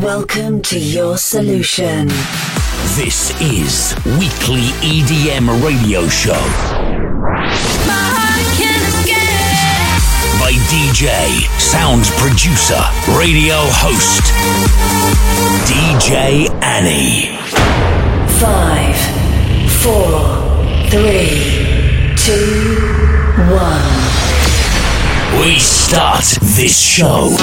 Welcome to your solution. This is Weekly EDM Radio Show. By DJ, sound producer, radio host, DJ Anny. Five, four, three, two, one. We start this show.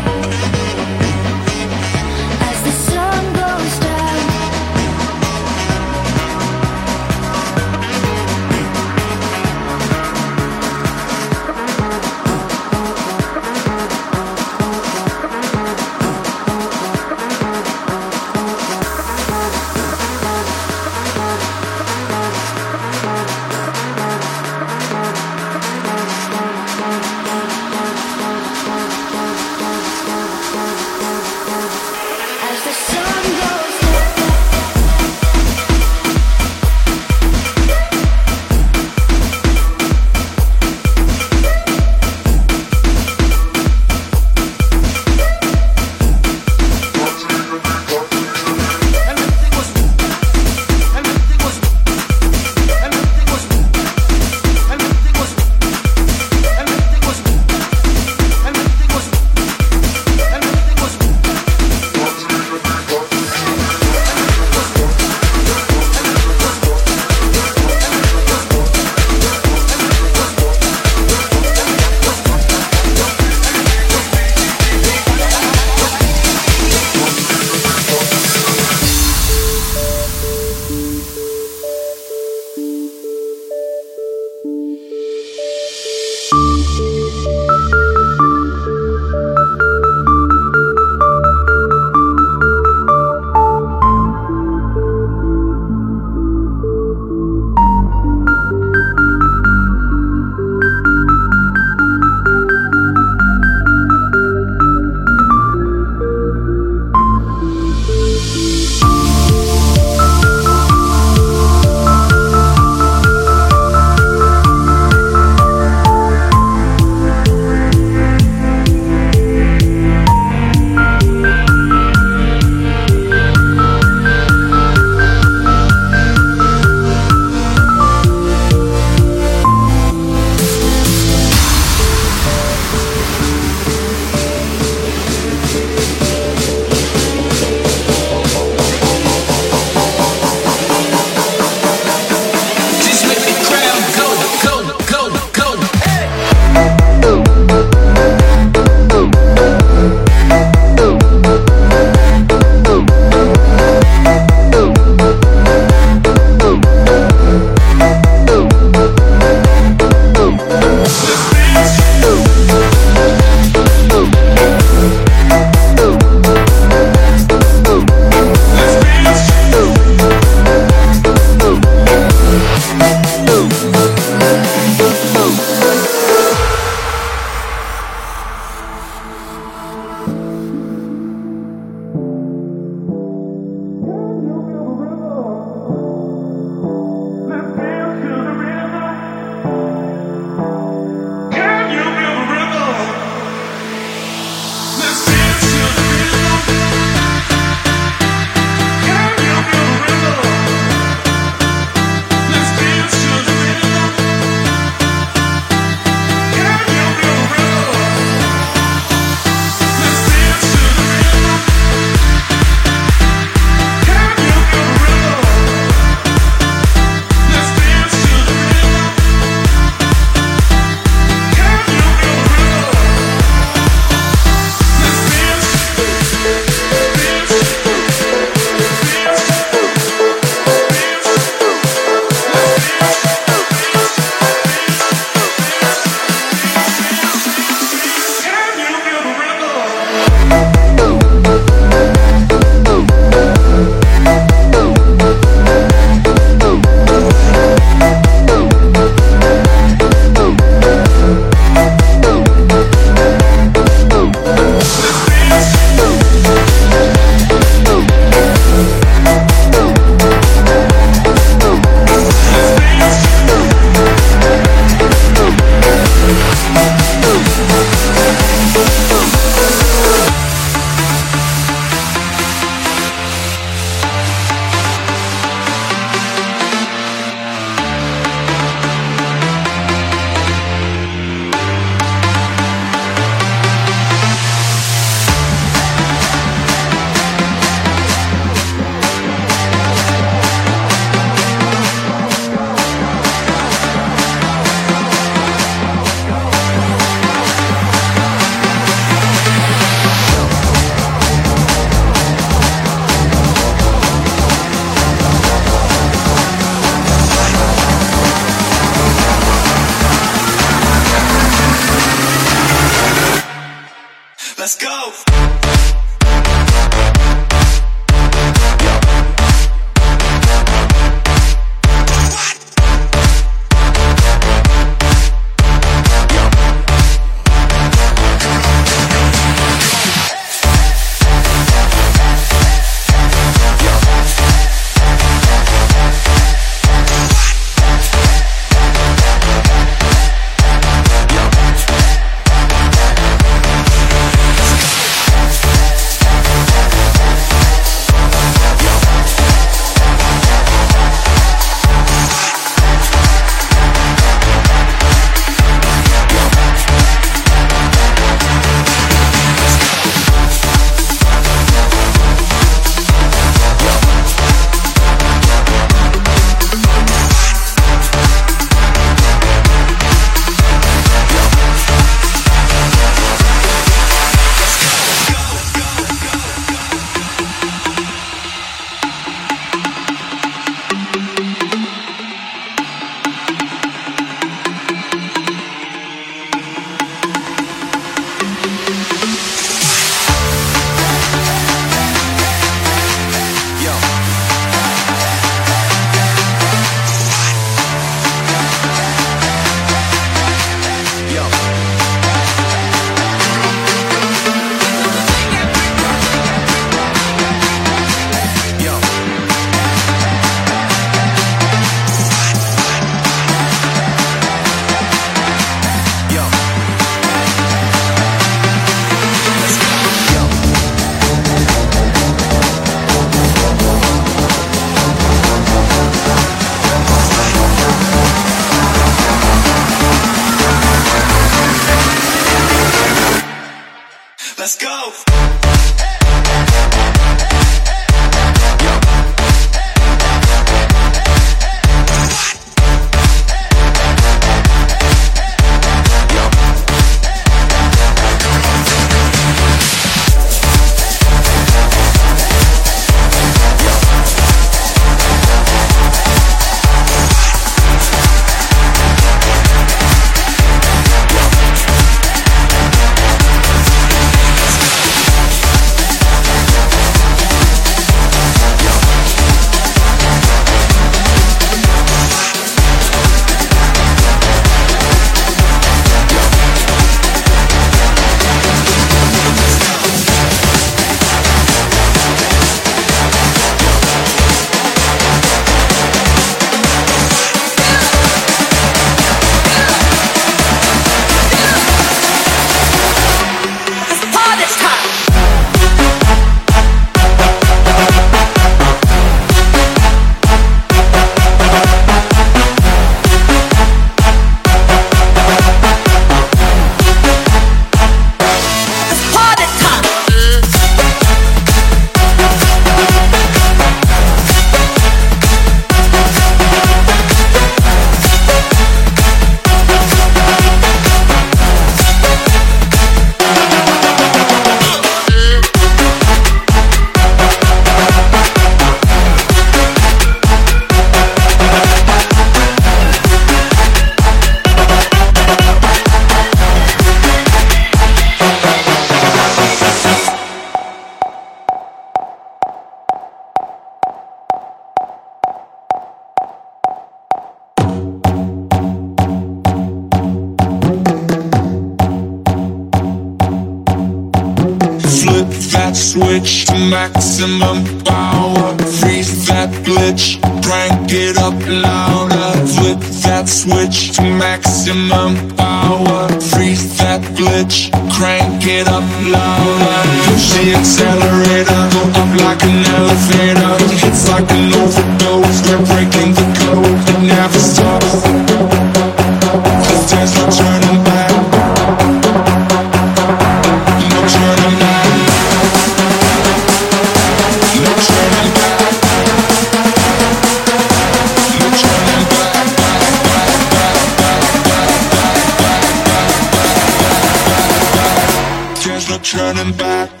turning back.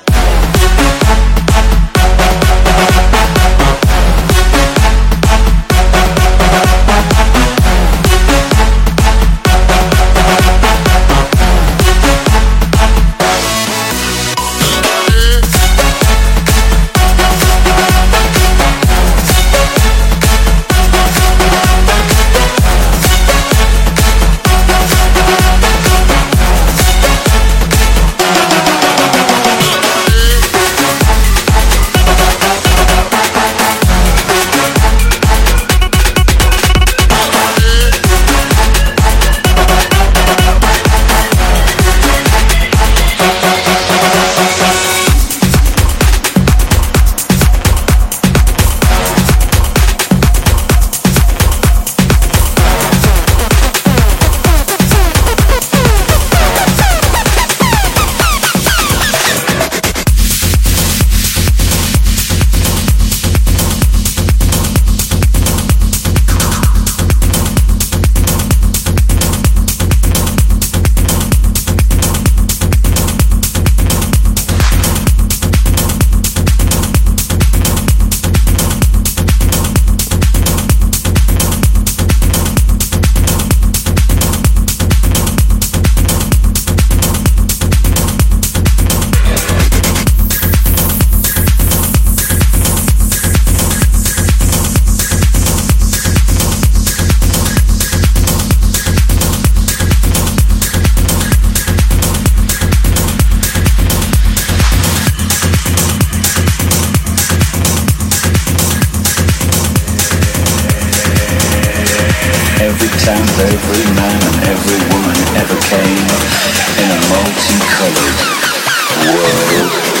Every town, every man and every woman ever came in a multicolored world.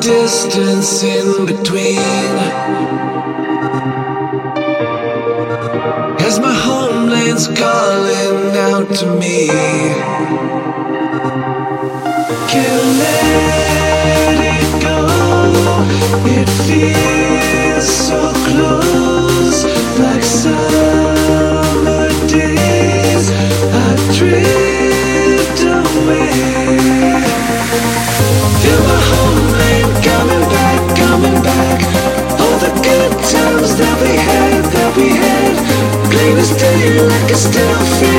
Distance in Day, like a still frame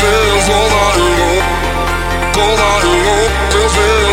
feels all I know, all I know, feels.